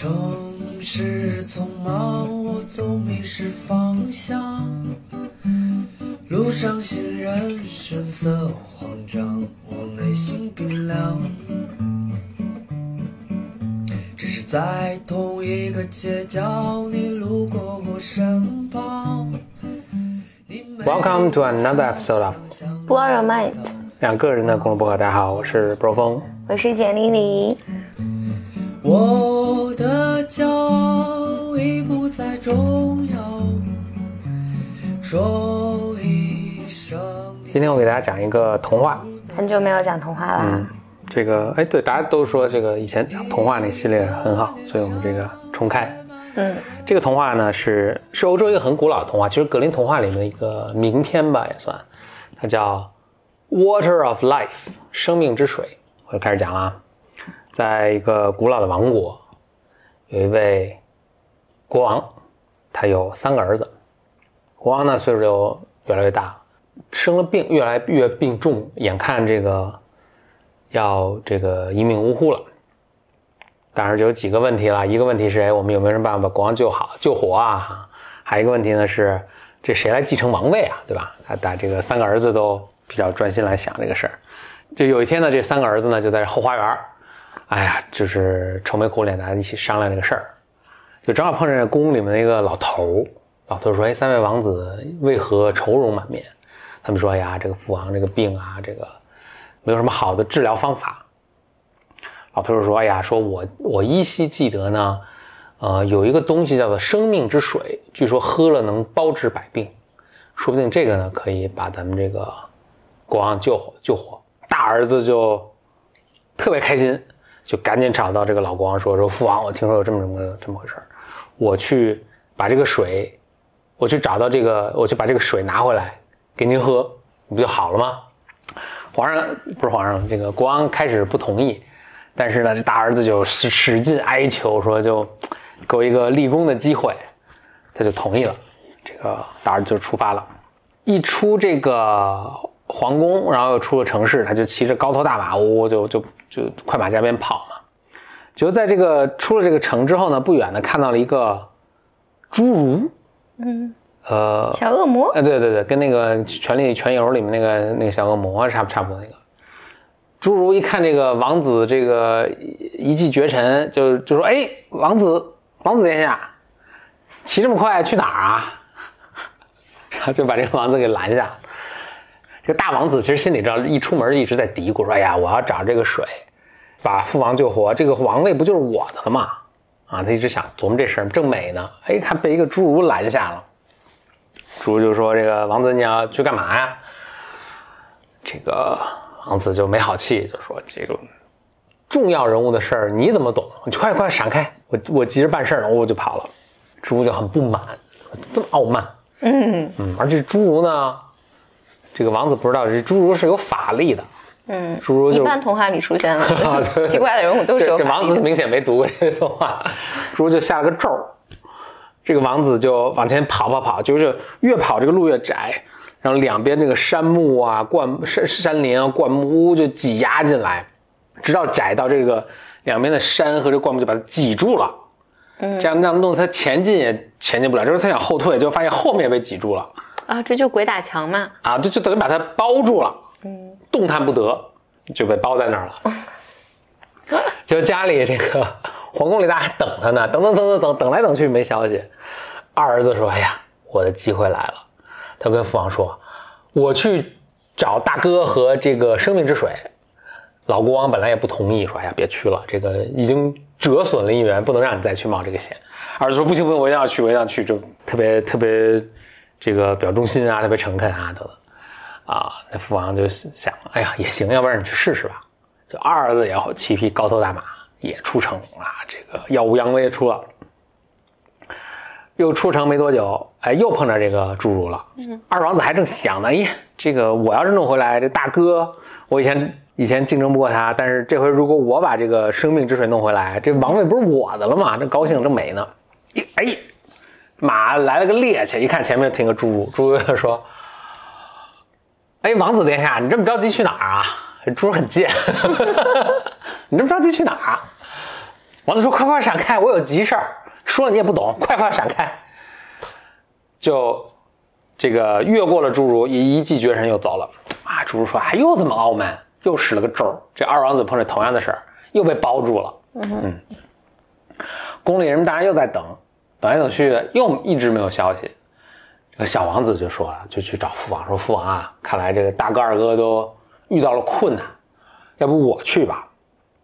城市匆忙，我总迷失方向。路上行人神色慌张，我内心冰凉。只是在同一个街角，你路过我身旁。Welcome to another episode of 不二 r mind，两个人的公路博客。大家好，我是 Bro 峰。我是简丽丽。我的骄傲已不再重要。说一声今天我给大家讲一个童话。很久没有讲童话了，嗯，这个哎，对，大家都说这个以前讲童话那系列很好，所以我们这个重开。嗯，这个童话呢是是欧洲一个很古老的童话，其实格林童话里面的一个名篇吧，也算，它叫《Water of Life》生命之水。我就开始讲了啊，在一个古老的王国，有一位国王，他有三个儿子。国王呢岁数就越来越大了，生了病，越来越病重，眼看这个要这个一命呜呼了。当然就有几个问题了，一个问题是，哎，我们有没有什么办法把国王救好、救活啊？还有一个问题呢是，这谁来继承王位啊？对吧？他把这个三个儿子都比较专心来想这个事儿。就有一天呢，这三个儿子呢就在后花园，哎呀，就是愁眉苦脸，大家一起商量这个事儿。就正好碰见宫里面的一个老头，老头说：“哎，三位王子为何愁容满面？”他们说：“哎呀，这个父王这个病啊，这个没有什么好的治疗方法。”老头儿说：“哎呀，说我我依稀记得呢，呃，有一个东西叫做生命之水，据说喝了能包治百病，说不定这个呢可以把咱们这个国王救活救活。”大儿子就特别开心，就赶紧找到这个老国王说：“说父王，我听说有这么这么这么回事儿，我去把这个水，我去找到这个，我去把这个水拿回来给您喝，不就好了吗？”皇上不是皇上，这个国王开始不同意，但是呢，这大儿子就使使劲哀求说：“就给我一个立功的机会。”他就同意了。这个大儿子就出发了，一出这个皇宫，然后又出了城市，他就骑着高头大马，呜呜就就就快马加鞭跑嘛。就在这个出了这个城之后呢，不远的看到了一个侏儒，嗯，呃，小恶魔，哎，对对对，跟那个《权力全游》里面那个那个小恶魔差不差不多那个。侏儒一看这个王子这个一骑绝尘，就就说：“哎，王子，王子殿下，骑这么快去哪儿啊？” 然后就把这个王子给拦下。这个大王子其实心里知道，一出门一直在嘀咕说：“哎呀，我要找这个水，把父王救活，这个王位不就是我的了吗？”啊，他一直想琢磨这事儿，正美呢，哎，看被一个侏儒拦下了。侏儒就说：“这个王子，你要去干嘛呀？”这个王子就没好气，就说：“这个重要人物的事儿你怎么懂？你快快闪开！我我急着办事儿呢，我就跑了。”侏儒就很不满，这么傲慢，嗯嗯，而且侏儒呢，这个王子不知道，这侏儒是有法力的，嗯，侏儒就一般童话里出现啊对的 奇怪的人物都是有这这法力的。王子明显没读过这些童话，侏儒就下了个咒儿，这个王子就往前跑跑跑，就是越跑这个路越窄，然后两边这个山木啊、灌山山林啊、灌木屋就挤压进来，直到窄到这个两边的山和这灌木就把它挤住了。嗯这样那样弄得他前进也前进不了，就是他想后退，就发现后面也被挤住了啊，这就鬼打墙嘛。啊，就就等于把他包住了。嗯动弹不得，就被包在那儿了。就家里这个皇宫里大家还等他呢，等等等等等等来等去没消息。二儿子说：“哎呀，我的机会来了。”他跟父王说：“我去找大哥和这个生命之水。”老国王本来也不同意，说：“哎呀，别去了，这个已经折损了一元，不能让你再去冒这个险。”儿子说：“不行不行，我一定要去，我一定要去。”就特别特别这个表忠心啊，特别诚恳啊，等等。啊，那父王就想，哎呀，也行，要不然你去试试吧。就二儿子也好骑匹高头大马，也出城啊，这个耀武扬威出了。又出城没多久，哎，又碰着这个侏儒了。二王子还正想呢，哎，这个我要是弄回来，这大哥，我以前以前竞争不过他，但是这回如果我把这个生命之水弄回来，这王位不是我的了吗？这高兴正美呢。一哎，马来了个趔趄，一看前面停个侏儒，侏儒就说：“哎，王子殿下，你这么着急去哪儿啊？”这侏儒很贱，你这么着急去哪儿啊？王子说：“快快闪开，我有急事儿。”说了你也不懂，快快闪开。就这个越过了侏儒，一一骑绝尘又走了。啊，侏儒说：“哎，又这么傲慢，又使了个咒。”这二王子碰着同样的事儿，又被包住了。嗯，宫里人们当然又在等，等来等去又一直没有消息。这个小王子就说了，就去找父王说：“父王啊，看来这个大哥二哥都遇到了困难，要不我去吧？”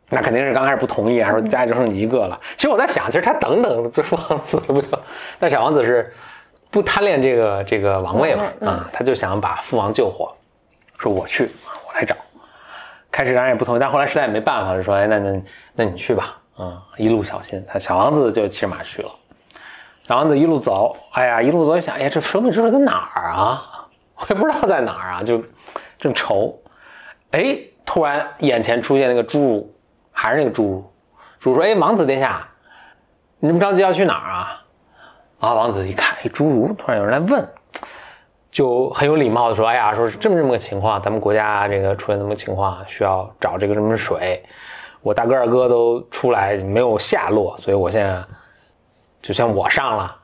那肯定是刚开始不同意啊，说家里就剩你一个了。其实我在想，其实他等等这父王死了不就？但小王子是不贪恋这个这个王位嘛，啊，他就想把父王救活，说我去，我来找。开始当然也不同意，但后来实在也没办法，就说哎，那那那你去吧，啊，一路小心。他小王子就骑着马去了。小王子一路走，哎呀，一路走想，哎呀，这生命之水在哪儿啊？我也不知道在哪儿啊，就正愁。哎，突然眼前出现那个侏儒。还是那个侏儒，侏儒说：“哎，王子殿下，你这么着急要去哪儿啊？”啊，王子一看，哎，侏儒突然有人来问，就很有礼貌的说：“哎呀，说是这么这么个情况，咱们国家这个出现这么个情况，需要找这个什么水，我大哥二哥都出来没有下落，所以我现在就像我上了。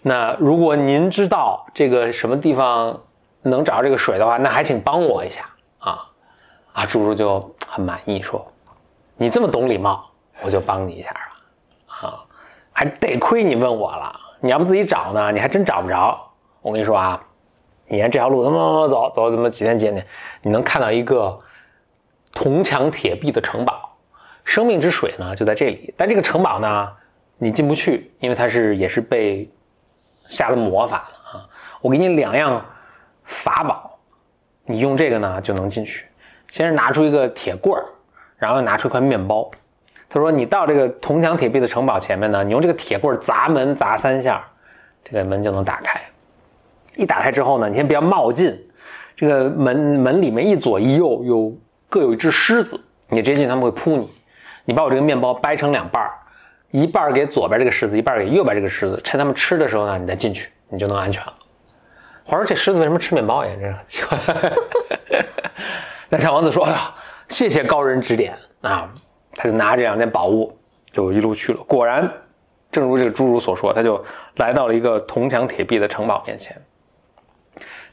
那如果您知道这个什么地方能找到这个水的话，那还请帮我一下啊！”啊，侏儒就很满意说。你这么懂礼貌，我就帮你一下吧，啊，还得亏你问我了，你要不自己找呢，你还真找不着。我跟你说啊，你沿这条路怎么走走怎么几天几天，你能看到一个铜墙铁壁的城堡，生命之水呢就在这里。但这个城堡呢，你进不去，因为它是也是被下了魔法了啊。我给你两样法宝，你用这个呢就能进去。先是拿出一个铁棍儿。然后拿出一块面包，他说：“你到这个铜墙铁壁的城堡前面呢，你用这个铁棍砸门砸三下，这个门就能打开。一打开之后呢，你先不要冒进，这个门门里面一左一右有各有一只狮子，你直接进他们会扑你。你把我这个面包掰成两半儿一半给左边这个狮子，一半给右边这个狮子，趁他们吃的时候呢，你再进去，你就能安全了。”话说：“这狮子为什么吃面包呀？这奇怪。”那小王子说：“哎呀。”谢谢高人指点啊！他就拿这两件宝物，就一路去了。果然，正如这个侏儒所说，他就来到了一个铜墙铁壁的城堡面前。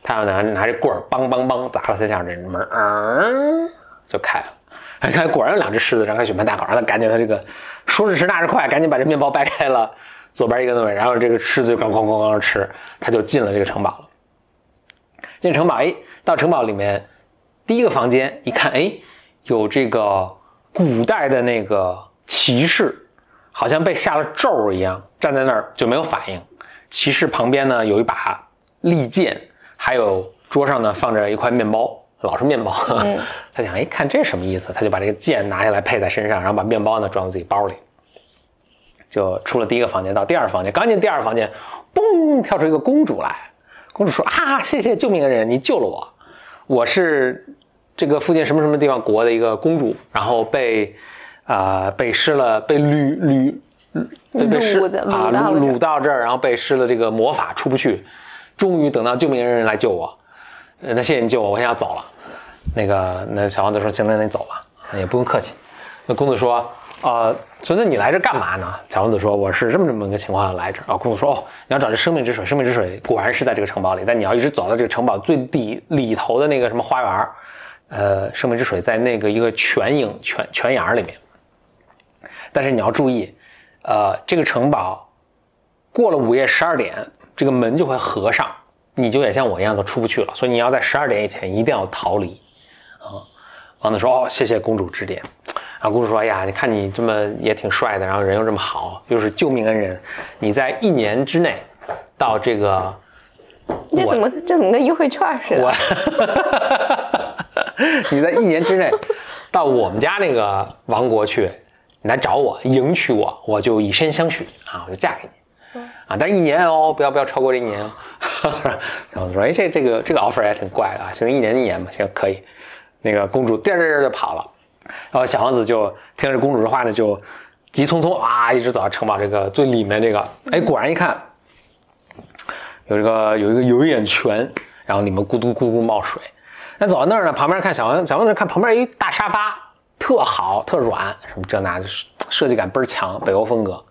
他要拿拿着棍儿，梆梆梆砸了三下，这门儿就开了。哎，看，果然有两只狮子张开血盆大口，让他赶紧，他这个说时迟那时快，赶紧把这面包掰开了，左边一个那边，然后这个狮子就咣咣咣咣吃，他就进了这个城堡了。进城堡，哎，到城堡里面第一个房间一看，哎。有这个古代的那个骑士，好像被下了咒一样，站在那儿就没有反应。骑士旁边呢有一把利剑，还有桌上呢放着一块面包，老是面包。他想，哎，看这什么意思？他就把这个剑拿下来配在身上，然后把面包呢装在自己包里，就出了第一个房间，到第二个房间。刚进第二个房间，嘣，跳出一个公主来。公主说：“啊，谢谢救命恩人，你救了我，我是。”这个附近什么什么地方国的一个公主，然后被，啊，被施了，被掳掳，被被施啊掳掳到这儿，然后被施了这个魔法出不去，终于等到救命恩人来救我，那谢谢你救我，我现在要走了。那个那小王子说行，那你走吧，也不用客气。那公子说，呃，孙子你来这干嘛呢？小王子说我是这么这么个情况来这啊。公子说哦，你要找这生命之水，生命之水果然是在这个城堡里，但你要一直走到这个城堡最底里头的那个什么花园。呃，生命之水在那个一个泉影泉泉眼里面，但是你要注意，呃，这个城堡过了午夜十二点，这个门就会合上，你就也像我一样都出不去了。所以你要在十二点以前一定要逃离。啊，王子说：“哦，谢谢公主指点。”然后公主说：“哎呀，你看你这么也挺帅的，然后人又这么好，又是救命恩人，你在一年之内到这个……这怎么这怎么跟优惠券似的？” 你在一年之内到我们家那个王国去，你来找我迎娶我，我就以身相许啊，我就嫁给你啊。但是一年哦，不要不要超过这一年。然后说，哎，这这个这个 offer 也挺怪的啊，行，一年一年吧，行，可以。那个公主颠颠颠就跑了，然后小王子就听着公主的话呢，就急匆匆啊，一直走到城堡这个最里面这个，哎，果然一看，有这个有一个有一眼泉，然后里面咕嘟咕嘟冒水。那走到那儿呢，旁边看小王，小王子看旁边一大沙发，特好，特软，什么这那的，设计感倍儿强，北欧风格。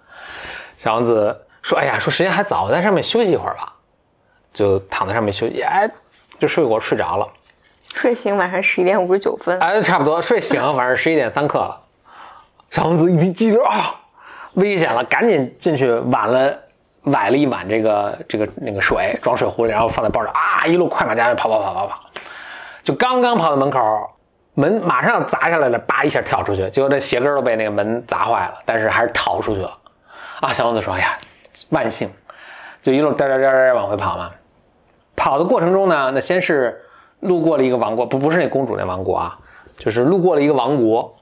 小王子说：“哎呀，说时间还早，在上面休息一会儿吧。”就躺在上面休息，哎，就睡过睡着了。睡醒晚上十一点五十九分，哎，差不多睡醒晚上十一点三刻了。小王子一听记着啊，危险了，赶紧进去挽了崴了一碗这个这个那个水，装水壶里，然后放在包里啊，一路快马加鞭跑跑跑跑跑，就刚刚跑到门口，门马上砸下来了，叭一下跳出去，结果这鞋跟都被那个门砸坏了，但是还是逃出去了。啊，小王子说：“哎呀，万幸！”就一路颠颠颠颠往回跑嘛。跑的过程中呢，那先是路过了一个王国，不不是那公主那王国啊，就是路过了一个王国。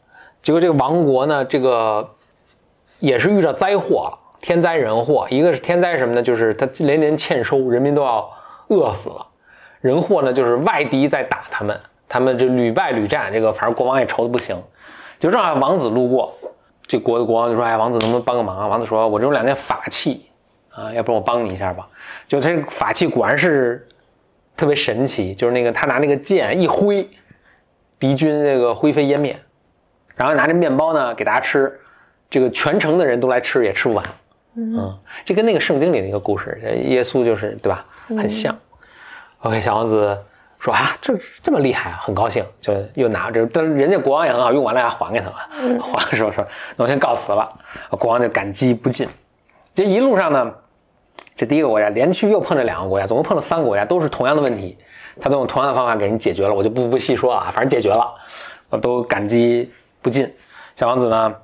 结果这个王国呢，这个也是遇到灾祸了，天灾人祸。一个是天灾什么呢？就是他连年欠收，人民都要饿死了。人祸呢，就是外敌在打他们，他们这屡败屡战，这个反正国王也愁的不行。就正好王子路过，这国的国王就说：“哎，王子能不能帮个忙啊？”王子说：“我这有两件法器啊，要不然我帮你一下吧。”就这法器果然是特别神奇，就是那个他拿那个剑一挥，敌军这个灰飞烟灭。然后拿着面包呢给大家吃，这个全城的人都来吃也吃不完，嗯，这跟那个圣经里那个故事，耶稣就是对吧，很像。OK，小王子说啊，这这么厉害啊，很高兴，就又拿着，但人家国王也很好，用完了还还给他了，还 说说，那我先告辞了。国王就感激不尽。这一路上呢，这第一个国家连续又碰着两个国家，总共碰了三个国家，都是同样的问题，他都用同样的方法给人解决了，我就不不细说了，反正解决了，我都感激。不尽，小王子呢？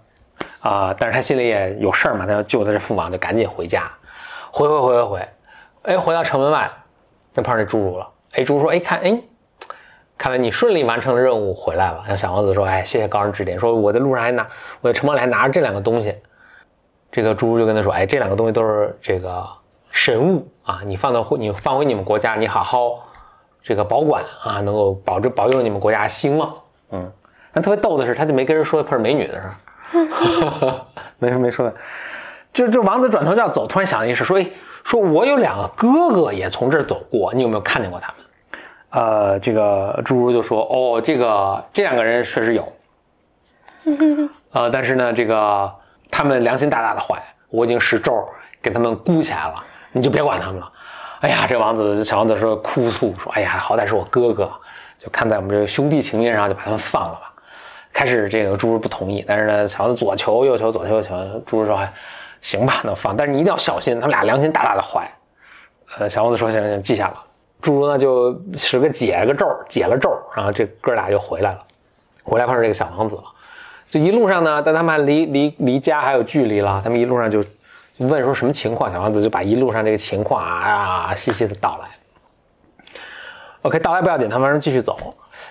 啊，但是他心里也有事儿嘛，他要救他这父王，就赶紧回家，回回回回回，哎，回到城门外，就碰上这侏儒了。哎，侏儒说：“哎，看，哎，看来你顺利完成了任务，回来了。”然后小王子说：“哎，谢谢高人指点，说我在路上还拿，我在城门里还拿着这两个东西。”这个侏儒就跟他说：“哎，这两个东西都是这个神物啊，你放到你放回你们国家，你好好这个保管啊，能够保证保佑你们国家兴旺。”嗯。但特别逗的是，他就没跟人说碰上美女的事儿，没说没说。就这王子转头就要走，突然想了一事，说：“哎，说我有两个哥哥也从这儿走过，你有没有看见过他们？”呃，这个侏儒就说：“哦，这个这两个人确实有，呃，但是呢，这个他们良心大大的坏，我已经使咒给他们箍起来了，你就别管他们了。”哎呀，这王子小王子说哭诉说：“哎呀，好歹是我哥哥，就看在我们这个兄弟情面上，就把他们放了吧。”开始这个侏儒不同意，但是呢，小王子左求右求，左求右求，侏儒说：“行吧，那放，但是你一定要小心，他们俩良心大大的坏。”呃，小王子说：“行行，记下了。”侏儒呢就使个解了个咒，解了咒，然后这哥俩就回来了，回来碰上这个小王子了。就一路上呢，但他们还离离离家还有距离了，他们一路上就问说什么情况，小王子就把一路上这个情况啊啊细细的道来。OK，道来不要紧，他们继续走，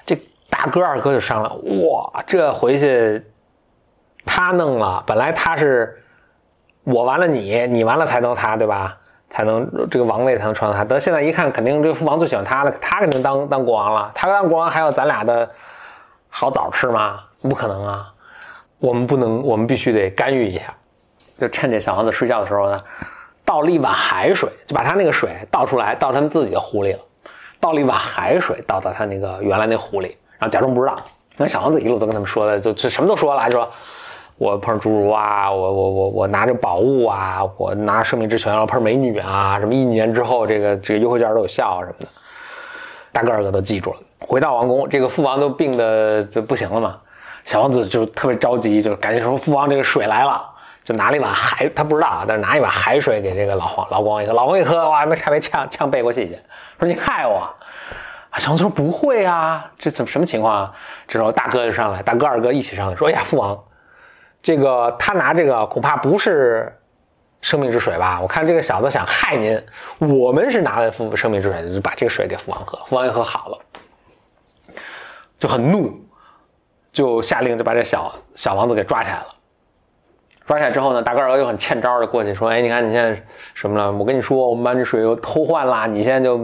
这。大哥二哥就商量，哇，这回去他弄了，本来他是我完了你，你完了才能他，对吧？才能这个王位才能传到他。得现在一看，肯定这个父王最喜欢他了，他肯定当当国王了。他当国王还有咱俩的好枣吃吗？不可能啊！我们不能，我们必须得干预一下。就趁这小王子睡觉的时候呢，倒了一碗海水，就把他那个水倒出来，倒他们自己的壶里了。倒了一碗海水，倒到他那个原来那壶里。然后假装不知道，那小王子一路都跟他们说的，就就什么都说了，就说我碰上侏儒啊，我我我我拿着宝物啊，我拿生命之泉，然后碰上美女啊，什么一年之后这个这个优惠券都有效什么的，大个儿个都记住了。回到王宫，这个父王都病的就不行了嘛，小王子就特别着急，就赶紧说父王这个水来了，就拿了一碗海，他不知道啊，但是拿一碗海水给这个老黄老国王一喝，老王一喝哇，差点呛呛背过气去，说你害我。小王说：“不会啊，这怎么什么情况啊？”这时候大哥就上来，大哥二哥一起上来说：“哎呀，父王，这个他拿这个恐怕不是生命之水吧？我看这个小子想害您。我们是拿的父生命之水，就把这个水给父王喝。父王一喝好了，就很怒，就下令就把这小小王子给抓起来了。”抓起来之后呢，大个儿又很欠招的过去说：“哎，你看你现在什么了？我跟你说，我们班这水又偷换啦，你现在就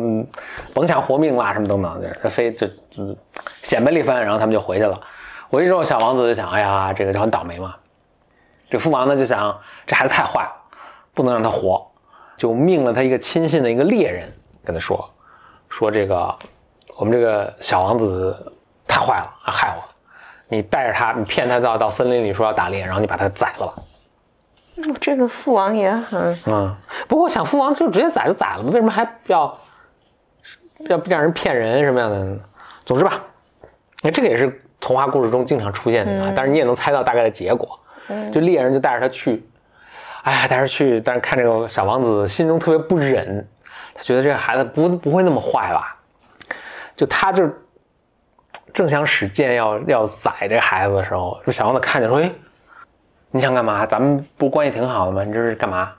甭想活命啦，什么等等。”他非就就显摆了一番，然后他们就回去了。回去之后，小王子就想：“哎呀，这个就很倒霉嘛。”这父王呢就想：“这孩子太坏了，不能让他活。”就命了他一个亲信的一个猎人跟他说：“说这个我们这个小王子太坏了，害我。”你带着他，你骗他到到森林里说要打猎，然后你把他宰了吧。哦这个父王也很嗯，不过我想父王就直接宰就宰了嘛，为什么还要要让人骗人什么样的？总之吧，那这个也是童话故事中经常出现的啊，但是你也能猜到大概的结果。就猎人就带着他去，哎呀，带着去，但是看这个小王子心中特别不忍，他觉得这个孩子不不会那么坏吧？就他就正想使剑要要宰这孩子的时候，就小王子看见说：“哎，你想干嘛？咱们不关系挺好的吗？你这是干嘛？”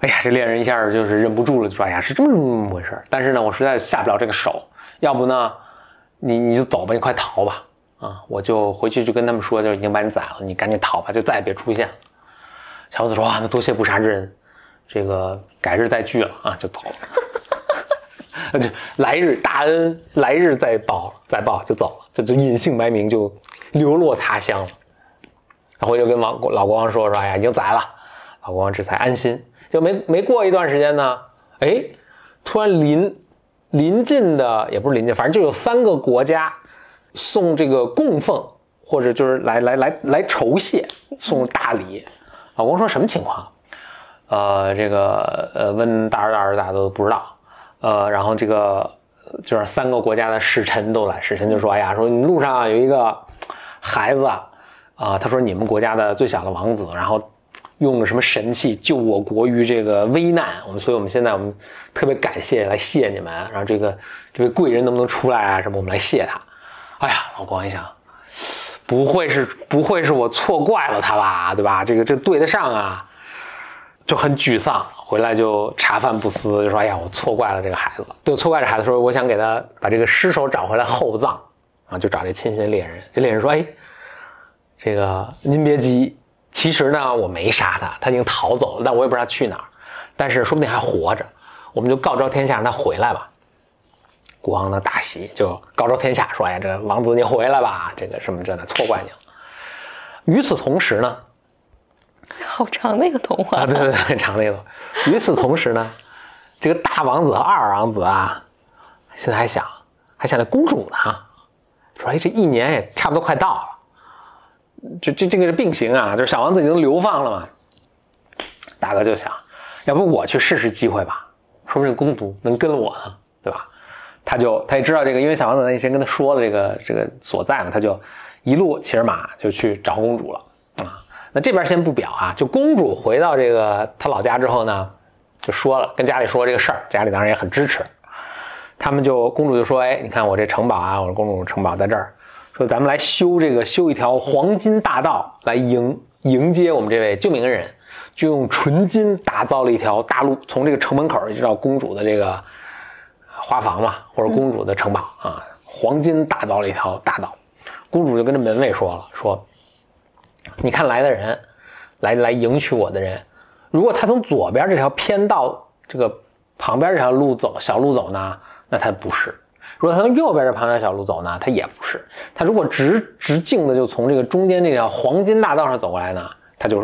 哎呀，这猎人一下就是忍不住了，就说：“哎呀，是这么回事但是呢，我实在下不了这个手，要不呢，你你就走吧，你快逃吧。”啊，我就回去就跟他们说，就已经把你宰了，你赶紧逃吧，就再也别出现了。小王子说：“哇，那多谢不杀之恩，这个改日再聚了啊，就走了。就来日大恩，来日再报，再报就走了，这就隐姓埋名，就流落他乡了。他回去跟王老国王说说，哎呀，已经宰了，老国王这才安心。就没没过一段时间呢，哎，突然临临近的也不是临近，反正就有三个国家。送这个供奉，或者就是来来来来酬谢，送大礼。老王说什么情况？呃，这个呃问大儿大儿大家都不知道。呃，然后这个就是三个国家的使臣都来，使臣就说：“哎呀，说你路上有一个孩子啊，啊他说你们国家的最小的王子，然后用了什么神器救我国于这个危难，我们所以我们现在我们特别感谢来谢你们，然后这个这位贵人能不能出来啊？什么我们来谢他。”哎呀，老光一想，不会是不会是我错怪了他吧？对吧？这个这对得上啊，就很沮丧。回来就茶饭不思，就说：“哎呀，我错怪了这个孩子。”对，错怪这孩子说：“我想给他把这个尸首找回来厚葬啊，就找这亲信猎人。这猎人说：‘哎，这个您别急，其实呢我没杀他，他已经逃走了，但我也不知道他去哪儿，但是说不定还活着，我们就告昭天下让他回来吧。’”国王呢大喜，就告昭天下说：“哎呀，这王子你回来吧，这个什么这的，错怪你了。”与此同时呢，好长的一个童话啊，对对对，很长的一个。与此同时呢，这个大王子和二王子啊，现在还想还想着公主呢，说：“哎，这一年也差不多快到了，这这这个是并行啊，就是小王子已经流放了嘛。”大哥就想，要不我去试试机会吧，说不定公主能跟我呢，对吧？他就他也知道这个，因为小王子那天跟他说了这个这个所在嘛，他就一路骑着马就去找公主了啊。那这边先不表啊，就公主回到这个他老家之后呢，就说了跟家里说这个事儿，家里当然也很支持。他们就公主就说：“哎，你看我这城堡啊，我的公主城堡在这儿，说咱们来修这个修一条黄金大道来迎迎接我们这位救命恩人，就用纯金打造了一条大路，从这个城门口一直到公主的这个。”花房嘛，或者公主的城堡啊，黄金打造了一条大道。公主就跟这门卫说了：“说，你看来的人，来来迎娶我的人，如果他从左边这条偏道这个旁边这条路走，小路走呢，那他不是；如果他从右边这旁边小路走呢，他也不是。他如果直直径的就从这个中间这条黄金大道上走过来呢，他就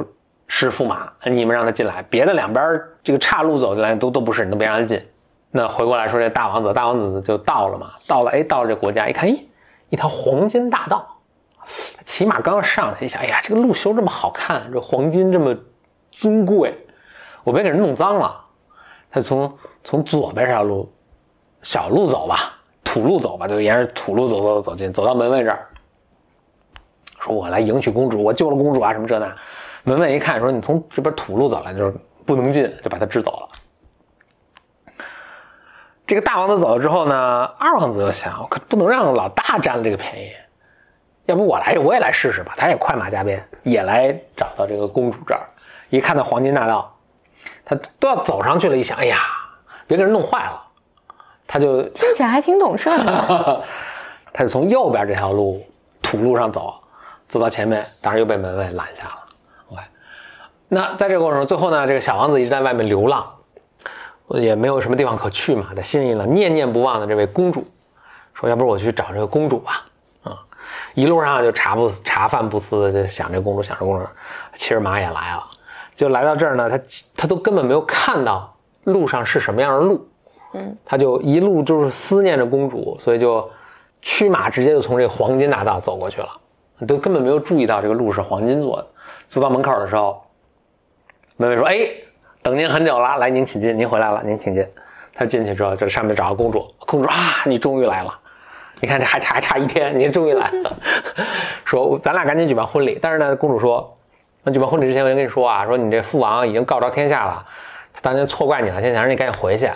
是驸马，你们让他进来。别的两边这个岔路走进来都都不是，你都别让他进。”那回过来说，这大王子，大王子就到了嘛，到了，哎，到了这国家，一看，咦，一条黄金大道，骑马刚要上去，一想，哎呀，这个路修这么好看，这黄金这么尊贵，我别给人弄脏了。他从从左边这条路，小路走吧，土路走吧，就沿着土路走走走进，走到门卫这儿，说我来迎娶公主，我救了公主啊，什么这那。门卫一看，说你从这边土路走来，就是不能进，就把他支走了。这个大王子走了之后呢，二王子就想，我可不能让老大占了这个便宜，要不我来，我也来试试吧。他也快马加鞭，也来找到这个公主这儿。一看到黄金大道，他都要走上去了。一想，哎呀，别给人弄坏了，他就听起来还挺懂事的。他就从右边这条路土路上走，走到前面，当然又被门卫拦下了。OK，那在这个过程中，最后呢，这个小王子一直在外面流浪。也没有什么地方可去嘛，他心里呢念念不忘的这位公主，说要不我去找这个公主吧，啊，一路上就茶不茶饭不思的就想这公主，想这公主，骑着马也来了，就来到这儿呢，他他都根本没有看到路上是什么样的路，嗯，他就一路就是思念着公主，所以就驱马直接就从这个黄金大道走过去了，都根本没有注意到这个路是黄金做的。走到门口的时候，妹妹说：“哎，等您很久了，来，您请进，您回来了，您请进。”他进去之后，就上面找个公主，公主啊，你终于来了。你看这还差还差一天，你终于来了。说咱俩赶紧举办婚礼，但是呢，公主说，那举办婚礼之前，我先跟你说啊，说你这父王已经告昭天下了，他当年错怪你了，现在想让你赶紧回去，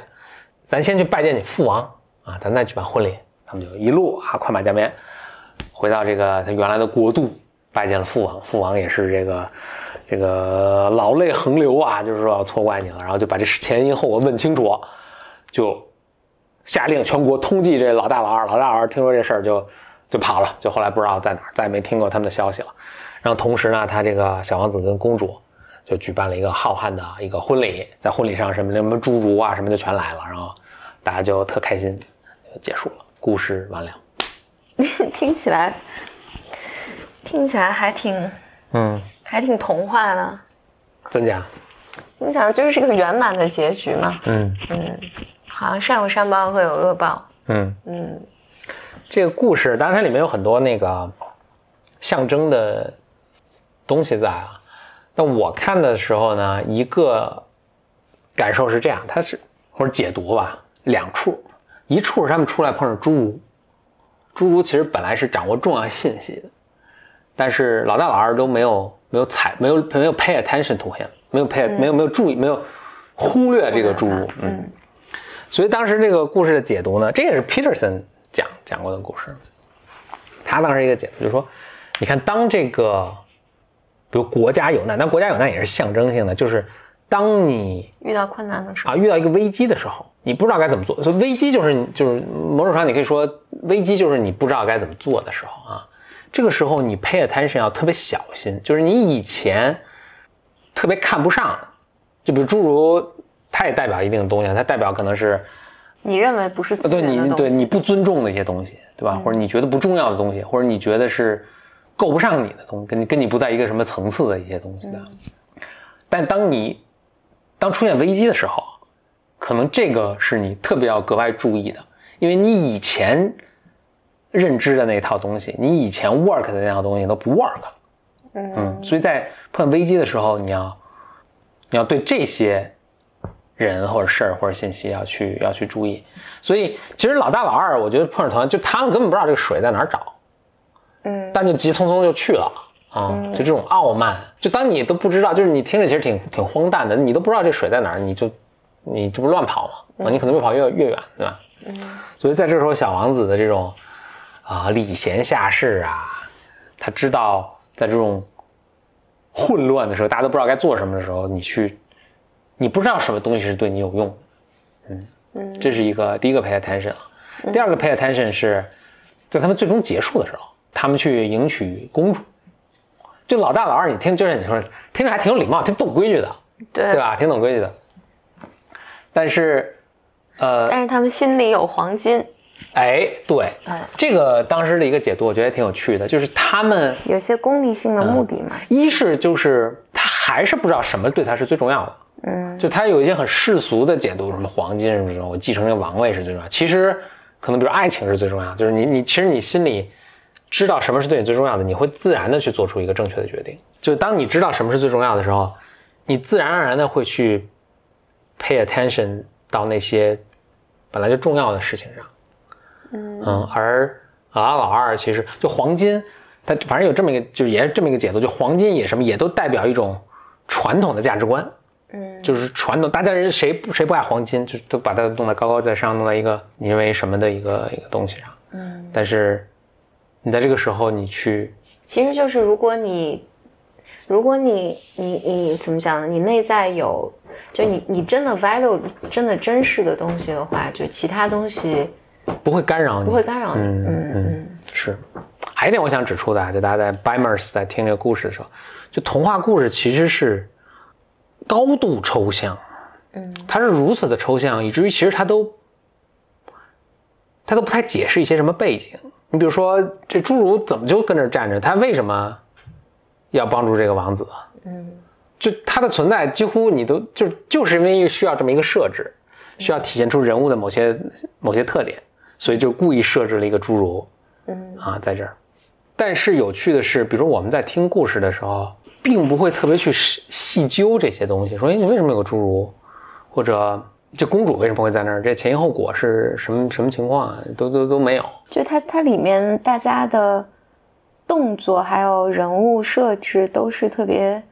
咱先去拜见你父王啊，咱再举办婚礼。他们就一路啊，快马加鞭，回到这个他原来的国度，拜见了父王。父王也是这个这个老泪横流啊，就是说错怪你了，然后就把这前因后果问清楚，就。下令全国通缉这老大老二，老大老二听说这事儿就就跑了，就后来不知道在哪儿，再也没听过他们的消息了。然后同时呢，他这个小王子跟公主就举办了一个浩瀚的一个婚礼，在婚礼上什么什么侏儒啊什么就全来了，然后大家就特开心，就结束了，故事完了。听起来听起来还挺嗯，还挺童话的，真假？你想就是个圆满的结局嘛？嗯嗯，好像善有善报，恶有恶报。嗯，嗯这个故事当然它里面有很多那个象征的东西在啊。那我看的时候呢，一个感受是这样，它是或者解读吧，两处，一处是他们出来碰上侏儒，侏儒其实本来是掌握重要信息的，但是老大老二都没有没有采没有没有 pay attention to him，没有 pay、没有没有注意没有忽略这个侏儒，嗯。所以当时这个故事的解读呢，这也是 Peterson 讲讲过的故事。他当时一个解读就是说，你看，当这个比如国家有难，但国家有难也是象征性的，就是当你遇到困难的时候，啊遇到一个危机的时候，你不知道该怎么做。所以危机就是就是某种上你可以说，危机就是你不知道该怎么做的时候啊。这个时候你 pay attention 要特别小心，就是你以前特别看不上，就比如诸如。它也代表一定的东西，它代表可能是你认为不是对你对你不尊重的一些东西，对吧？或者你觉得不重要的东西，或者你觉得是够不上你的东西，跟你跟你不在一个什么层次的一些东西的。但当你当出现危机的时候，可能这个是你特别要格外注意的，因为你以前认知的那套东西，你以前 work 的那套东西都不 work。嗯，所以在碰危机的时候，你要你要对这些。人或者事儿或者信息要去要去注意，所以其实老大老二，我觉得碰上同样，就他们根本不知道这个水在哪儿找，嗯，但就急匆匆就去了啊，就这种傲慢，就当你都不知道，就是你听着其实挺挺荒诞的，你都不知道这水在哪儿，你就你这不乱跑吗？啊，你可能越跑越越远，对吧？嗯，所以在这时候，小王子的这种啊礼贤下士啊，他知道在这种混乱的时候，大家都不知道该做什么的时候，你去。你不知道什么东西是对你有用，嗯嗯，这是一个第一个 pay attention 啊。第二个 pay attention 是在他们最终结束的时候，他们去迎娶公主。就老大老二，你听，就是你说听着还挺有礼貌，挺懂规矩的，对对吧？挺懂规矩的。但是，呃，但是他们心里有黄金。哎，对，嗯，这个当时的一个解读，我觉得挺有趣的，就是他们有些功利性的目的嘛。一是就是他还是不知道什么对他是最重要的。嗯，就他有一些很世俗的解读，什么黄金什么什么，我继承这个王位是最重要。其实，可能比如爱情是最重要，就是你你其实你心里知道什么是对你最重要的，你会自然的去做出一个正确的决定。就当你知道什么是最重要的时候，你自然而然的会去 pay attention 到那些本来就重要的事情上。嗯嗯，而老大老二其实就黄金，它反正有这么一个，就是也是这么一个解读，就黄金也什么也都代表一种传统的价值观。嗯，就是传统，大家人谁不谁不爱黄金，就都把它弄得高高在上，弄在一个你认为什么的一个一个东西上。嗯，但是你在这个时候你去，其实就是如果你如果你你你怎么讲呢？你内在有，就你你真的 value 真的真实的东西的话，就其他东西不会干扰你，不会干扰你。嗯嗯嗯，是。还有一点我想指出的，就大家在 Bimers 在听这个故事的时候，就童话故事其实是。高度抽象，嗯，它是如此的抽象，以至于其实它都，它都不太解释一些什么背景。你比如说，这侏儒怎么就跟这站着？他为什么要帮助这个王子？嗯，就他的存在，几乎你都就就是因为需要这么一个设置，需要体现出人物的某些某些特点，所以就故意设置了一个侏儒，嗯啊，在这儿。但是有趣的是，比如说我们在听故事的时候，并不会特别去细细究这些东西，说哎，你为什么有个侏儒，或者这公主为什么会在那儿，这前因后果是什么什么情况啊，都都都没有。就它它里面大家的动作还有人物设置都是特别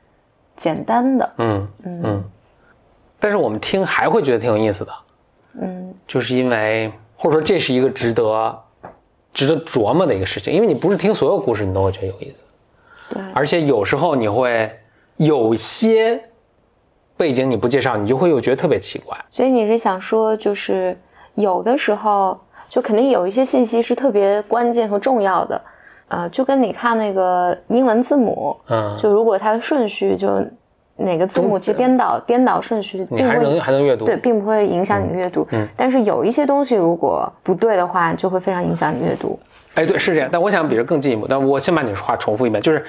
简单的，嗯嗯，但是我们听还会觉得挺有意思的，嗯。就是因为或者说这是一个值得值得琢磨的一个事情，因为你不是听所有故事你都会觉得有意思，对，而且有时候你会有些背景你不介绍，你就会又觉得特别奇怪。所以你是想说，就是有的时候就肯定有一些信息是特别关键和重要的，呃，就跟你看那个英文字母，嗯，就如果它的顺序就哪个字母去颠倒颠倒顺序，并不你还能会还能阅读，对，并不会影响你的阅读。嗯但是有一些东西如果不对的话，就会非常影响你阅读。哎，对，是这样。但我想比这更进一步，但我先把你的话重复一遍，就是，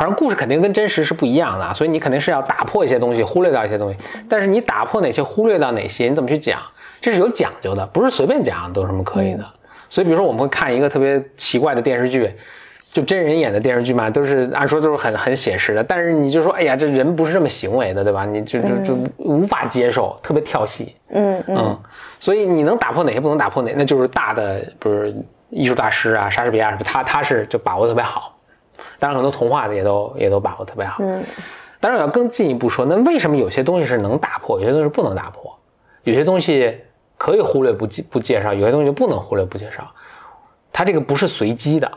反正故事肯定跟真实是不一样的啊，所以你肯定是要打破一些东西，忽略掉一些东西。但是你打破哪些，忽略到哪些，你怎么去讲，这是有讲究的，不是随便讲都是什么可以的。所以，比如说我们会看一个特别奇怪的电视剧，就真人演的电视剧嘛，都是按说都是很很写实的，但是你就说，哎呀，这人不是这么行为的，对吧？你就就就无法接受，特别跳戏。嗯嗯嗯，所以你能打破哪些，不能打破哪，那就是大的，不是艺术大师啊，莎士比亚什么，他他是就把握特别好。当然，很多童话的也都也都把握特别好。嗯当然，我要更进一步说，那为什么有些东西是能打破，有些东西是不能打破？有些东西可以忽略不介不介绍，有些东西就不能忽略不介绍。它这个不是随机的，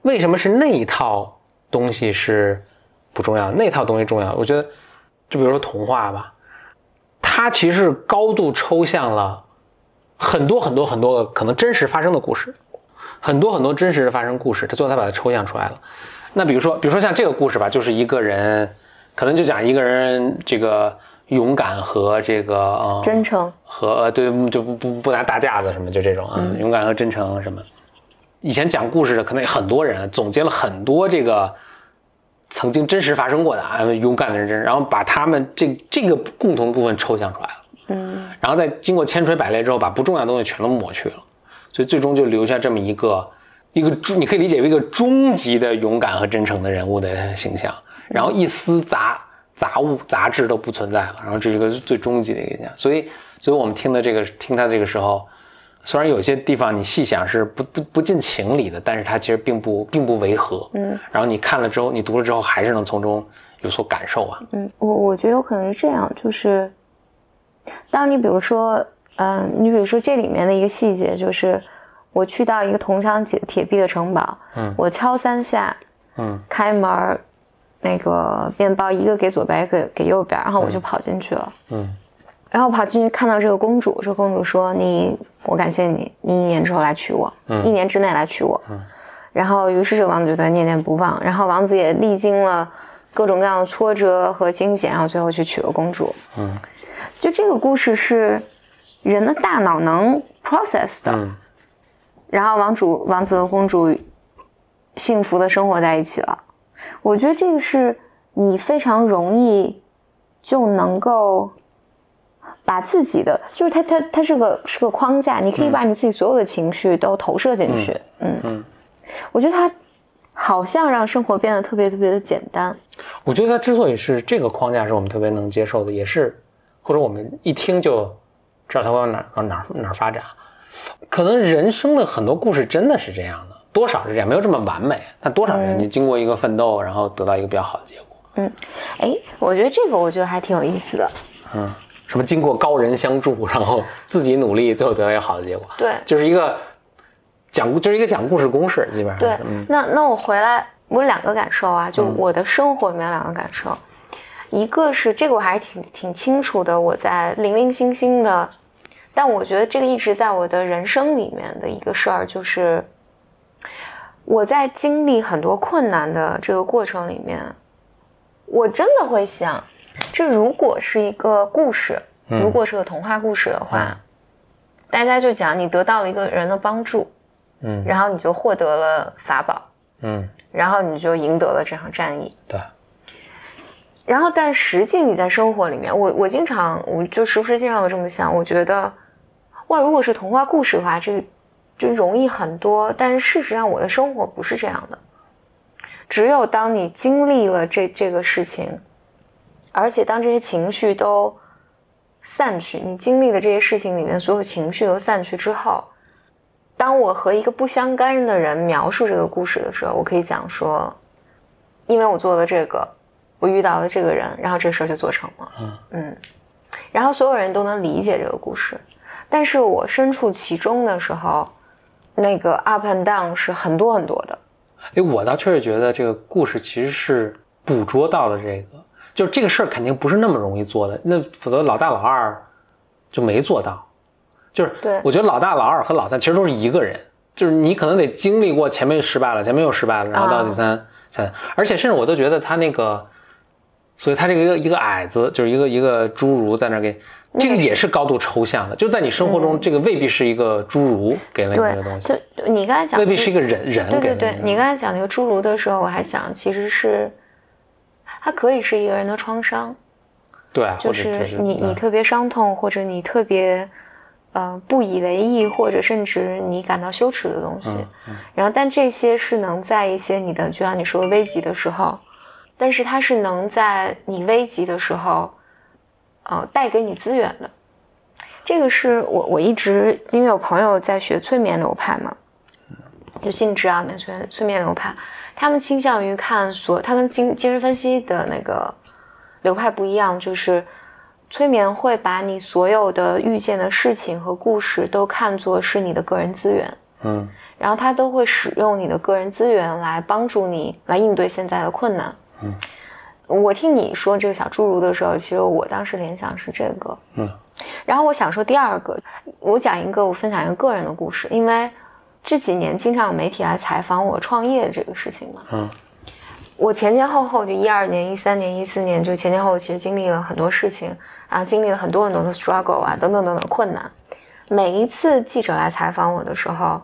为什么是那一套东西是不重要，那套东西重要？我觉得，就比如说童话吧，它其实高度抽象了很多很多很多可能真实发生的故事，很多很多真实的发生故事，它最后它把它抽象出来了。那比如说，比如说像这个故事吧，就是一个人，可能就讲一个人这个勇敢和这个呃真诚，和呃对就不不不拿大架子什么，就这种啊，勇敢和真诚什么。以前讲故事的可能有很多人总结了很多这个曾经真实发生过的啊勇敢的人真，然后把他们这这个共同部分抽象出来了。嗯然后再经过千锤百炼之后，把不重要的东西全都抹去了，所以最终就留下这么一个一个终，你可以理解为一个终极的勇敢和真诚的人物的形象，然后一丝杂杂物杂质都不存在了，然后这是一个最终极的一个形象，所以所以我们听的这个听他这个时候。虽然有些地方你细想是不不不近情理的，但是他其实并不并不违和。嗯然后你看了之后，你读了之后，还是能从中有所感受啊。嗯，我我觉得有可能是这样，就是当你比如说，嗯、你比如说这里面的一个细节，就是我去到一个铜墙铁铁壁的城堡，嗯我敲三下，嗯开门儿，那个面包一个给左边，一个给右边，然后我就跑进去了。嗯然后跑进去看到这个公主，这个公主说：“你，我感谢你，你一年之后来娶我，嗯一年之内来娶我。嗯然后，于是这个王子就对他念念不忘。然后王子也历经了各种各样的挫折和惊险，然后最后去娶了公主。嗯就这个故事是人的大脑能 process 的。嗯然后王主、王子和公主幸福的生活在一起了。我觉得这个是你非常容易就能够把自己的，就是它它它是个是个框架，你可以把你自己所有的情绪都投射进去。嗯嗯我觉得它好像让生活变得特别特别的简单。我觉得它之所以是这个框架是我们特别能接受的，也是或者我们一听就知道它往哪儿往哪儿哪儿发展。可能人生的很多故事真的是这样的，多少是这样，没有这么完美，但多少人经过一个奋斗，然后得到一个比较好的结果。嗯。哎，我觉得这个我觉得还挺有意思的。嗯，什么经过高人相助，然后自己努力，最后得到一个好的结果，对。就是一个讲故，就是一个讲故事公式，基本上对，嗯。那那我回来，我有两个感受啊，就我的生活里面有两个感受，一个是这个我还是挺挺清楚的，我在零零星星的，但我觉得这个一直在我的人生里面的一个事儿，就是我在经历很多困难的这个过程里面，我真的会想，这如果是一个故事，嗯如果是个童话故事的话，大家就讲你得到了一个人的帮助，嗯然后你就获得了法宝，嗯，然后你就赢得了这场战役。对，然后，但实际你在生活里面，我我经常，我就时不时经常有这么想，我觉得，哇，如果是童话故事的话，这就容易很多。但是事实上，我的生活不是这样的。只有当你经历了这这个事情，而且当这些情绪都散去，你经历的这些事情里面所有情绪都散去之后，当我和一个不相干的人描述这个故事的时候，我可以讲说，因为我做了这个，我遇到了这个人，然后这事儿就做成了。嗯嗯，然后所有人都能理解这个故事，但是我身处其中的时候，那个 up and down 是很多很多的。哎，我倒确实觉得这个故事其实是捕捉到了这个，就是这个事儿肯定不是那么容易做的，那否则老大老二就没做到。就是，对我觉得老大、老二和老三其实都是一个人，就是你可能得经历过前面失败了，前面又失败了，然后到第三、三，而且甚至我都觉得他那个，所以他这个一个一个矮子，就是一个一个侏儒在那儿给，这个也是高度抽象的，就在你生活中，这个未必是一个侏儒给了你这个东西，就你刚才讲，未必是一个人人对对给了你对，你刚才讲那个侏儒的时候，我还想其实是，它可以是一个人的创伤，对，就是你对你特别伤痛，或者你特别呃不以为意，或者甚至你感到羞耻的东西。嗯。然后，但这些是能在一些你的，就像你说危急的时候，但是它是能在你危急的时候，呃，带给你资源的。这个是我我一直因为有朋友在学催眠流派嘛，就心理治疗里面催眠催眠流派，他们倾向于看所，他跟精精神分析的那个流派不一样，就是催眠会把你所有的遇见的事情和故事都看作是你的个人资源，嗯然后他都会使用你的个人资源来帮助你来应对现在的困难。嗯，我听你说这个小侏儒的时候，其实我当时联想是这个。嗯，然后我想说第二个，我讲一个我分享一个个人的故事，因为这几年经常有媒体来采访我创业这个事情嘛。嗯我前前后后就一二年、一三年、一四年，就前前后后其实经历了很多事情，然后经历了很多很多的 struggle 啊，等等等等困难。每一次记者来采访我的时候，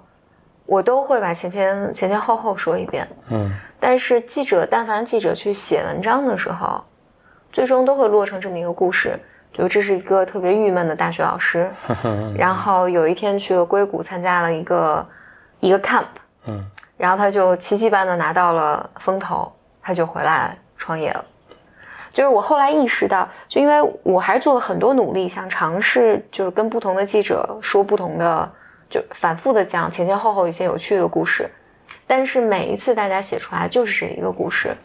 我都会把前前前前后后说一遍。嗯但是记者，但凡记者去写文章的时候，最终都会落成这么一个故事，就这是一个特别郁闷的大学老师，然后有一天去了硅谷参加了一个一个 camp，嗯然后他就奇迹般的拿到了风投，他就回来创业了。就是我后来意识到，就因为我还是做了很多努力，想尝试就是跟不同的记者说不同的，就反复的讲前前后后一些有趣的故事，但是每一次大家写出来就是这一个故事。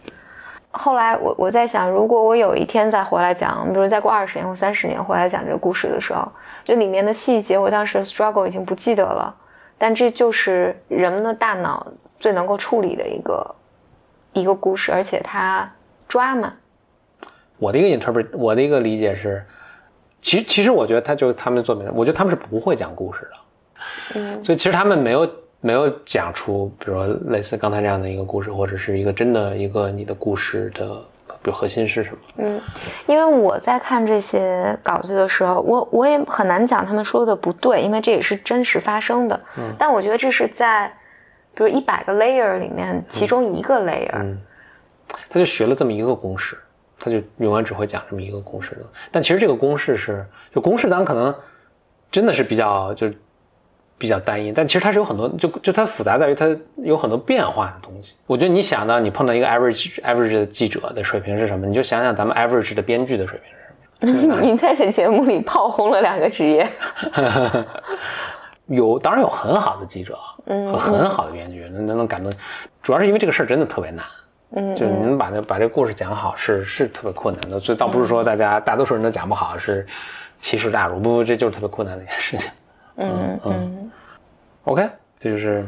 后来我我在想，如果我有一天再回来讲，比如再过二十年或三十年回来讲这个故事的时候，就里面的细节，我当时 struggle 已经不记得了，但这就是人们的大脑最能够处理的一个一个故事，而且它抓嘛，我的一个 interpret，我的一个理解是，其其实我觉得他就是他们作品，我觉得他们是不会讲故事的，嗯。所以其实他们没有没有讲出，比如说类似刚才这样的一个故事，或者是一个真的一个你的故事的，比如核心是什么？嗯，因为我在看这些稿子的时候，我我也很难讲他们说的不对，因为这也是真实发生的。嗯但我觉得这是在，比如一百个 layer 里面其中一个 layer。嗯，他就学了这么一个公式，他就永远只会讲这么一个公式的。但其实这个公式是，就公式当然可能真的是比较就比较单一，但其实它是有很多，就就它复杂在于它有很多变化的东西。我觉得你想到你碰到一个 average average 的记者的水平是什么，你就想想咱们 average 的编剧的水平是什么。你在这节目里炮轰了两个职业，有，当然有很好的记者嗯和很好的编剧，能能能感动。主要是因为这个事儿真的特别难，嗯，就是你能把那把这个故事讲好是是特别困难的。所以倒不是说大家大多数人都讲不好是奇耻大辱，不不，这就是特别困难的一件事情。嗯嗯，OK，这就是《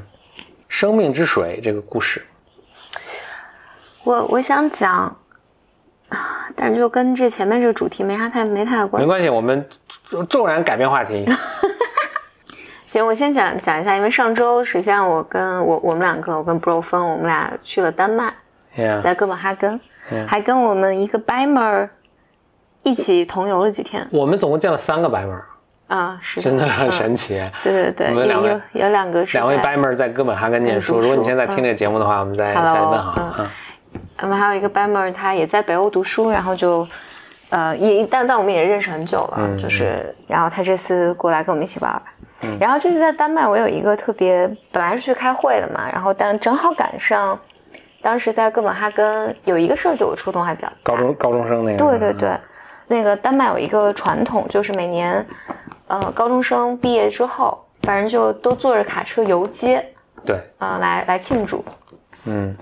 生命之水》这个故事。我我想讲，啊，但是就跟这前面这个主题没啥太没太大关系。没关系，我们骤骤然改变话题。行，我先讲讲一下，因为上周实际上我跟我我们两个，我跟 Bro 芬，我们俩去了丹麦，Yeah，在哥本哈根，嗯还跟我们一个 Bimer 一起同游了几天我们总共见了三个白妹儿，啊，是的，真的很嗯神奇。对对对，有我们两位有有两个是两位在白妹儿在哥本哈根念书。如果你现在听这个节目的话，我们再去问好嗯我们还有一个 Bimer，他也在北欧读书，然后就，呃，也但但我们也认识很久了，嗯就是，然后他这次过来跟我们一起玩嗯，然后这次在丹麦，我有一个特别，本来是去开会的嘛，然后但正好赶上当时在哥本哈根有一个事儿对我触动还比较大。高中高中生那个。对对对，那个丹麦有一个传统，就是每年，呃，高中生毕业之后，反正就都坐着卡车游街，对，呃，来来庆祝。嗯，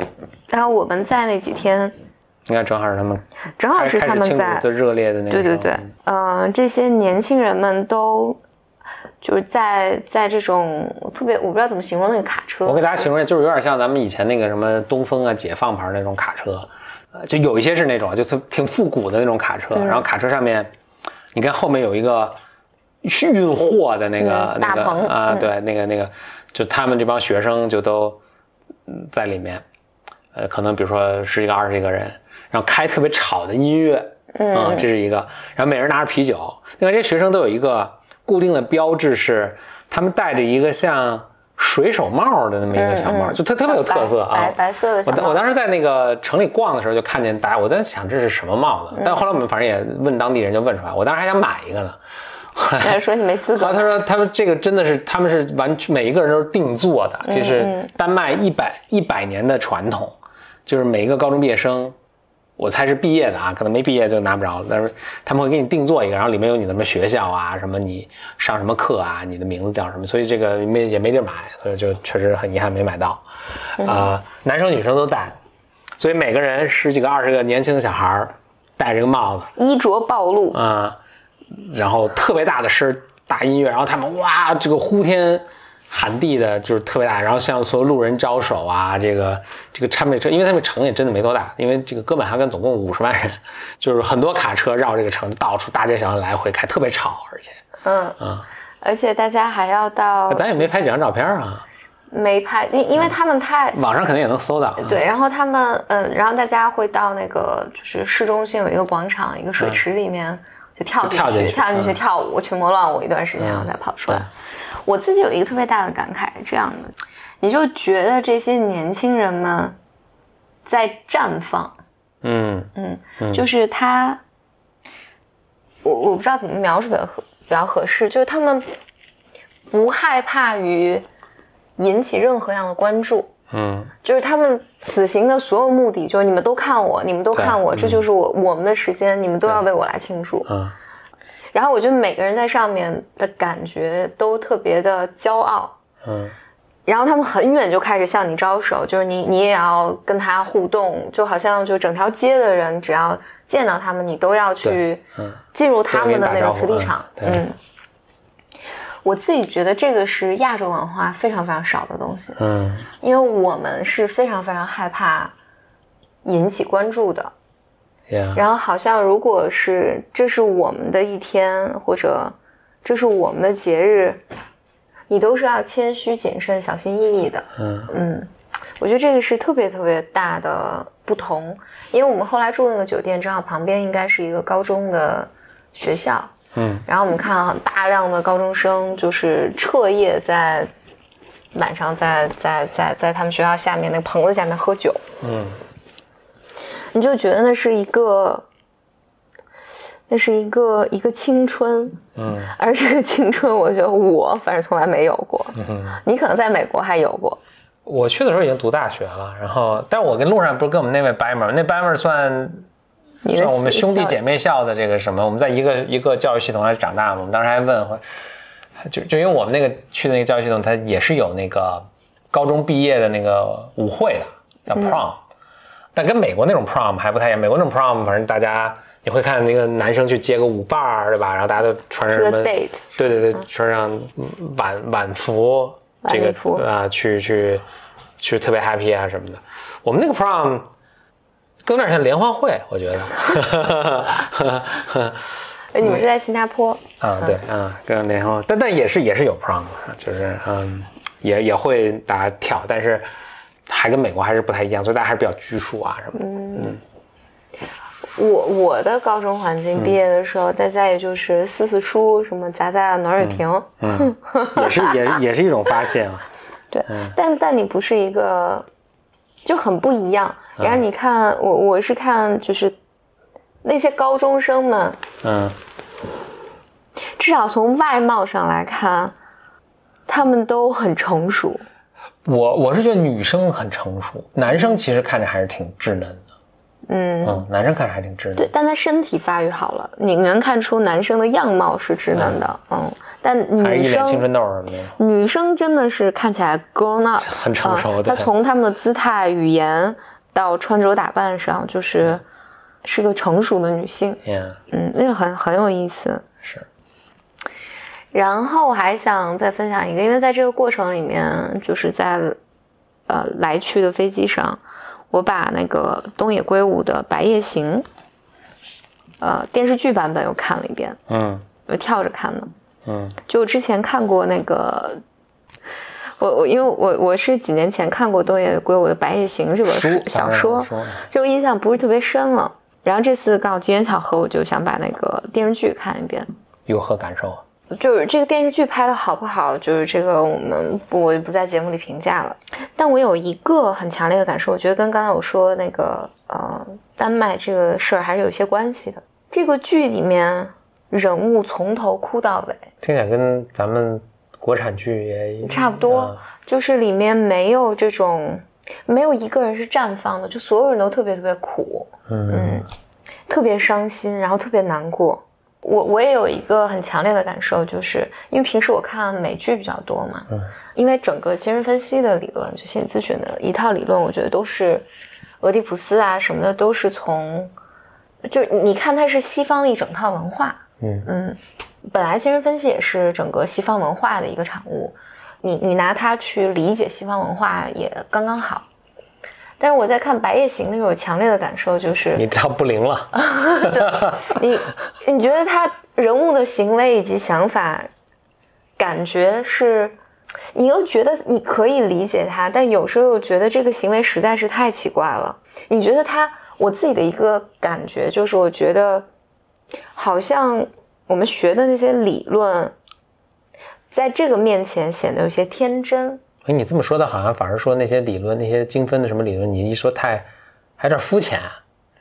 然后我们在那几天，应该正好是他们正好是他们在最热烈的那个。对对对，嗯，这些年轻人们都就是在在这种特别，我不知道怎么形容那个卡车。我给大家形容一下，就是有点像咱们以前那个什么东风啊、解放牌那种卡车，呃，就有一些是那种，就特挺复古的那种卡车，然后卡车上面，你看后面有一个运货的那个那个啊，对，那个那个，就他们这帮学生就都。在里面，呃，可能比如说十几个、二十几个人，然后开特别吵的音乐，嗯，这是一个，然后每人拿着啤酒。另外，这些学生都有一个固定的标志，是他们戴着一个像水手帽的那么一个小帽，就特特别有特色啊，白白色的。我我当时在那个城里逛的时候，就看见大家，我在想这是什么帽子，但后来我们反正也问当地人，就问出来。我当时还想买一个呢。他说你没资格。他说他们这个真的是他们是完全每一个人都是定做的，这是丹麦一百一百年的传统，就是每一个高中毕业生，我猜是毕业的啊，可能没毕业就拿不着。但是他们会给你定做一个，然后里面有你的什么学校啊，什么你上什么课啊，你的名字叫什么，所以这个没也没地儿买，所以就确实很遗憾没买到。啊，男生女生都戴，所以每个人十几个二十个年轻的小孩戴这个帽子，衣着暴露啊。然后特别大的声大音乐，然后他们哇，这个呼天喊地的，就是特别大。然后向所有路人招手啊，这个这个他们车，因为他们城也真的没多大，因为这个哥本哈根总共五十万人，就是很多卡车绕这个城到处大街小巷来回开，特别吵，而且嗯嗯，而且大家还要到，咱也没拍几张照片啊，没拍，因因为他们太网上肯定也能搜到。对，然后他们嗯，然后大家会到那个就是市中心有一个广场，一个水池里面。就跳进去，跳进去跳舞，群魔乱舞一段时间，然后再跑出来。我自己有一个特别大的感慨，这样的，你就觉得这些年轻人们在绽放。嗯嗯，就是他，我我不知道怎么描述比较合比较合适，就是他们不害怕于引起任何样的关注。嗯，就是他们此行的所有目的，就是你们都看我，你们都看我，这就是我我们的时间，你们都要为我来庆祝。嗯，然后我觉得每个人在上面的感觉都特别的骄傲。嗯，然后他们很远就开始向你招手，就是你你也要跟他互动，就好像就整条街的人只要见到他们，你都要去进入他们的那个磁力场。嗯。我自己觉得这个是亚洲文化非常非常少的东西，嗯，因为我们是非常非常害怕引起关注的，然后好像如果是这是我们的一天或者这是我们的节日，你都是要谦虚谨慎、小心翼翼的，嗯。嗯，我觉得这个是特别特别大的不同，因为我们后来住那个酒店正好旁边应该是一个高中的学校。嗯，然后我们看啊，大量的高中生就是彻夜在晚上在在在在他们学校下面那个棚子下面喝酒。嗯，你就觉得那是一个，那是一个一个青春。嗯，而这个青春，我觉得我反正从来没有过。嗯，你可能在美国还有过。我去的时候已经读大学了，然后，但我跟路上不是跟我们那位伯们那伯们算。像我们兄弟姐妹校的这个什么，我们在一个一个教育系统上长大嘛。我们当时还问，就就因为我们那个去的那个教育系统，它也是有那个高中毕业的那个舞会的，叫 prom，但跟美国那种 prom 还不太一样。美国那种 prom，反正大家你会看那个男生去接个舞伴儿，对吧？然后大家都穿上什么？对对对，穿上晚晚服，这个啊，去去去特别 happy 啊什么的。我们那个 prom。更有点像联欢会，我觉得。哎，你们是在新加坡？啊，对，嗯，跟联欢，但但也是也是有 prom，就是嗯，也也会大家跳，但是还跟美国还是不太一样，所以大家还是比较拘束啊什么的。嗯。我我的高中环境毕业的时候，大家也就是撕撕书，什么砸砸暖水瓶，嗯，也是也也是一种发现啊。对，但但你不是一个，就很不一样。然后你看，我我是看就是那些高中生们，嗯，至少从外貌上来看，他们都很成熟。我我是觉得女生很成熟，男生其实看着还是挺稚嫩的。嗯，嗯，男生看着还挺稚嫩。对，但他身体发育好了，你能看出男生的样貌是稚嫩的，嗯，但女还是青生春痘什么的。女生真的是看起来 grown up，很成熟对啊她从他们的姿态、语言到穿着打扮上，就是是个成熟的女性，Yeah，嗯，那个很很有意思。是，然后我还想再分享一个，因为在这个过程里面，就是在呃来去的飞机上，我把那个东野圭吾的《白夜行》呃电视剧版本又看了一遍，嗯。我跳着看的。嗯。就之前看过那个，我我因为我我是几年前看过东野圭吾的《白夜行》这本书小说，就印象不是特别深了。然后这次刚好机缘巧合，我就想把那个电视剧看一遍。有何感受？就是这个电视剧拍的好不好，就是这个我们不我就不在节目里评价了。但我有一个很强烈的感受，我觉得跟刚才我说那个呃丹麦这个事儿还是有些关系的。这个剧里面人物从头哭到尾，听起来跟咱们国产剧也差不多啊。就是里面没有这种没有一个人是绽放的，就所有人都特别特别苦，嗯。嗯，特别伤心，然后特别难过。我我也有一个很强烈的感受，就是因为平时我看美剧比较多嘛，嗯，因为整个精神分析的理论，就心理咨询的一套理论，我觉得都是俄狄浦斯啊什么的，都是从，就你看它是西方的一整套文化，嗯。嗯，本来精神分析也是整个西方文化的一个产物，你你拿它去理解西方文化也刚刚好。但是我在看《白夜行》的时候，强烈的感受就是，你这样不灵了。你你觉得他人物的行为以及想法，感觉是，你又觉得你可以理解他，但有时候又觉得这个行为实在是太奇怪了。你觉得他，我自己的一个感觉就是，我觉得好像我们学的那些理论，在这个面前显得有些天真。哎，你这么说的，好像反而说那些理论，那些精分的什么理论，你一说太还有点肤浅，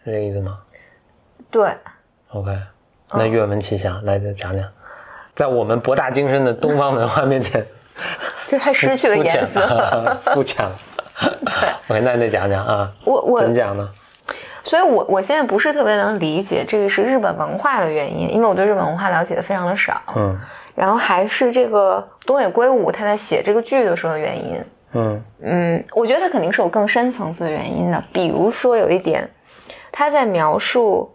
是这个意思吗对，？OK，那愿闻其详，来再讲讲，在我们博大精深的东方文化面前，就太失去了颜色。肤浅了。OK，那你再讲讲啊，我我怎么讲呢？所以我，我现在不是特别能理解这个是日本文化的原因，因为我对日本文化了解的非常的少。嗯然后还是这个东野圭吾他在写这个剧的时候的原因。嗯嗯，我觉得他肯定是有更深层次的原因的，比如说有一点，他在描述，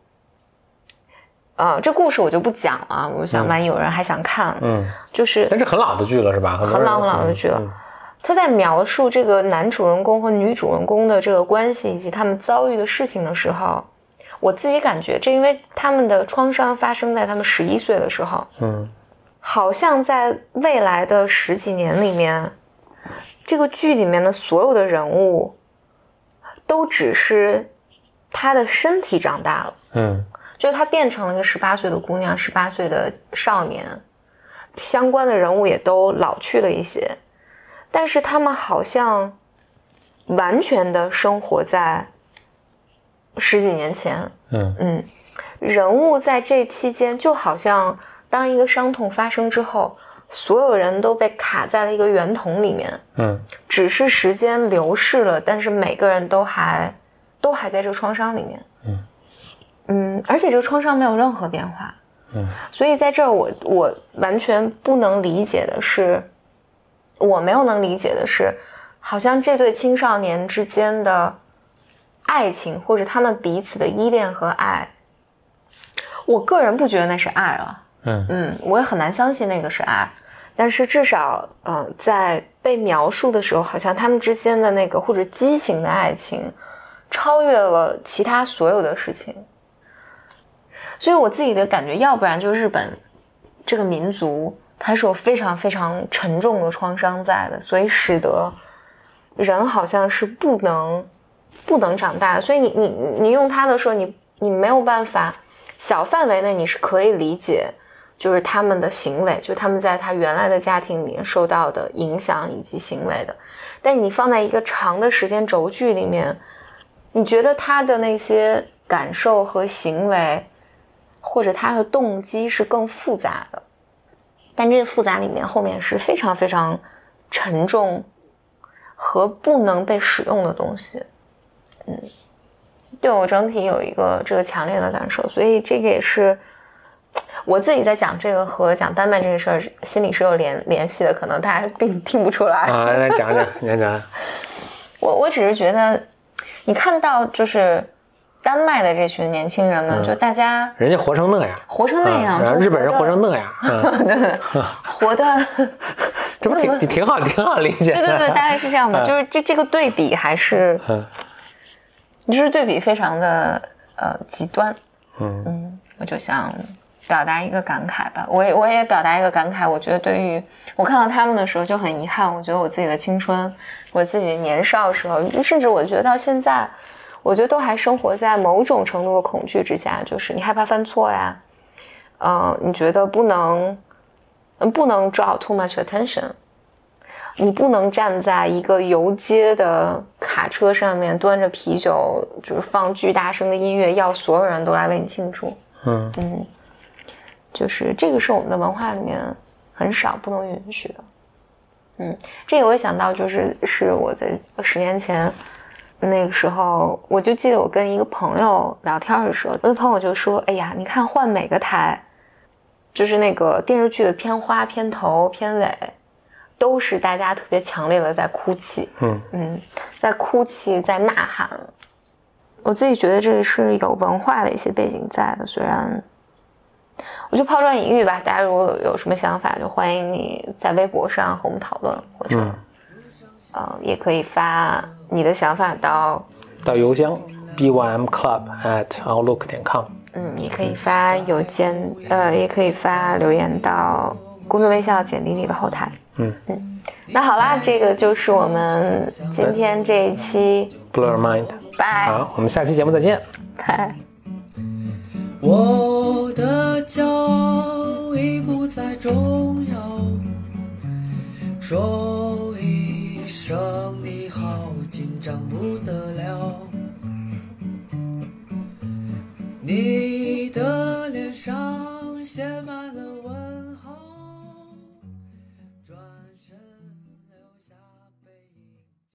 呃，这故事我就不讲了，我想万一有人还想看，嗯，就是但是很老的剧了是吧？很老很老的剧了。嗯他在描述这个男主人公和女主人公的这个关系以及他们遭遇的事情的时候，我自己感觉，这因为他们的创伤发生在他们十一岁的时候，嗯好像在未来的十几年里面，这个剧里面的所有的人物，都只是他的身体长大了，嗯。就是他变成了一个十八岁的姑娘，十八岁的少年，相关的人物也都老去了一些，但是他们好像完全的生活在十几年前，嗯。嗯，人物在这期间就好像当一个伤痛发生之后，所有人都被卡在了一个圆筒里面，嗯。只是时间流逝了，但是每个人都还都还在这个创伤里面。嗯。嗯，而且这个创伤没有任何变化。嗯。所以在这儿我我完全不能理解的是，我没有能理解的是，好像这对青少年之间的爱情或者他们彼此的依恋和爱，我个人不觉得那是爱了。嗯嗯，我也很难相信那个是爱，但是至少，嗯、在被描述的时候，好像他们之间的那个或者畸形的爱情，超越了其他所有的事情。所以我自己的感觉，要不然就日本这个民族，它是有非常非常沉重的创伤在的，所以使得人好像是不能不能长大。所以你你你用他的时候，你你没有办法小范围内你是可以理解，就是他们的行为，就他们在他原来的家庭里面受到的影响以及行为的。但是你放在一个长的时间轴距里面，你觉得他的那些感受和行为，或者他的动机是更复杂的。但这个复杂里面后面是非常非常沉重和不能被使用的东西。嗯，对我整体有一个这个强烈的感受，所以这个也是我自己在讲这个和讲丹麦这个事儿心里是有联联系的，可能大家并听不出来。啊，来讲讲，讲讲。我我只是觉得，你看到就是丹麦的这群年轻人们，就大家人家活成那样，活成那样，然后日本人活成那样，对，活的这不挺挺好，挺好理解。对对对，大概是这样的，就是这这个对比还是，就是对比非常的呃极端。嗯嗯，我就想表达一个感慨吧，我也我也表达一个感慨，我觉得对于我看到他们的时候就很遗憾，我觉得我自己的青春。我自己年少的时候，甚至我觉得到现在，我觉得都还生活在某种程度的恐惧之下，就是你害怕犯错呀，嗯，你觉得不能，嗯，不能 draw too much attention，你不能站在一个游街的卡车上面端着啤酒，就是放巨大声的音乐，要所有人都来为你庆祝，嗯嗯，就是这个是我们的文化里面很少不能允许的。嗯，这个我想到就是是我在十年前那个时候，我就记得我跟一个朋友聊天的时候，我的朋友就说：“哎呀，你看换每个台，就是那个电视剧的片花、片头、片尾，都是大家特别强烈的在哭泣，嗯嗯，在哭泣，在呐喊。我自己觉得这个是有文化的一些背景在的，虽然。”我就抛砖引玉吧，大家如果有什么想法，就欢迎你在微博上和我们讨论，或者，呃，也可以发你的想法到到邮箱 bymclub at outlook 点 com。嗯，也可以发邮件，呃，也可以发留言到公众微笑简历里的后台。嗯嗯，那好啦，这个就是我们今天这一期 Blur Mind。拜。好，我们下期节目再见。拜。我的骄傲已不再重要，说一声你好紧张不得了。你的脸上写满了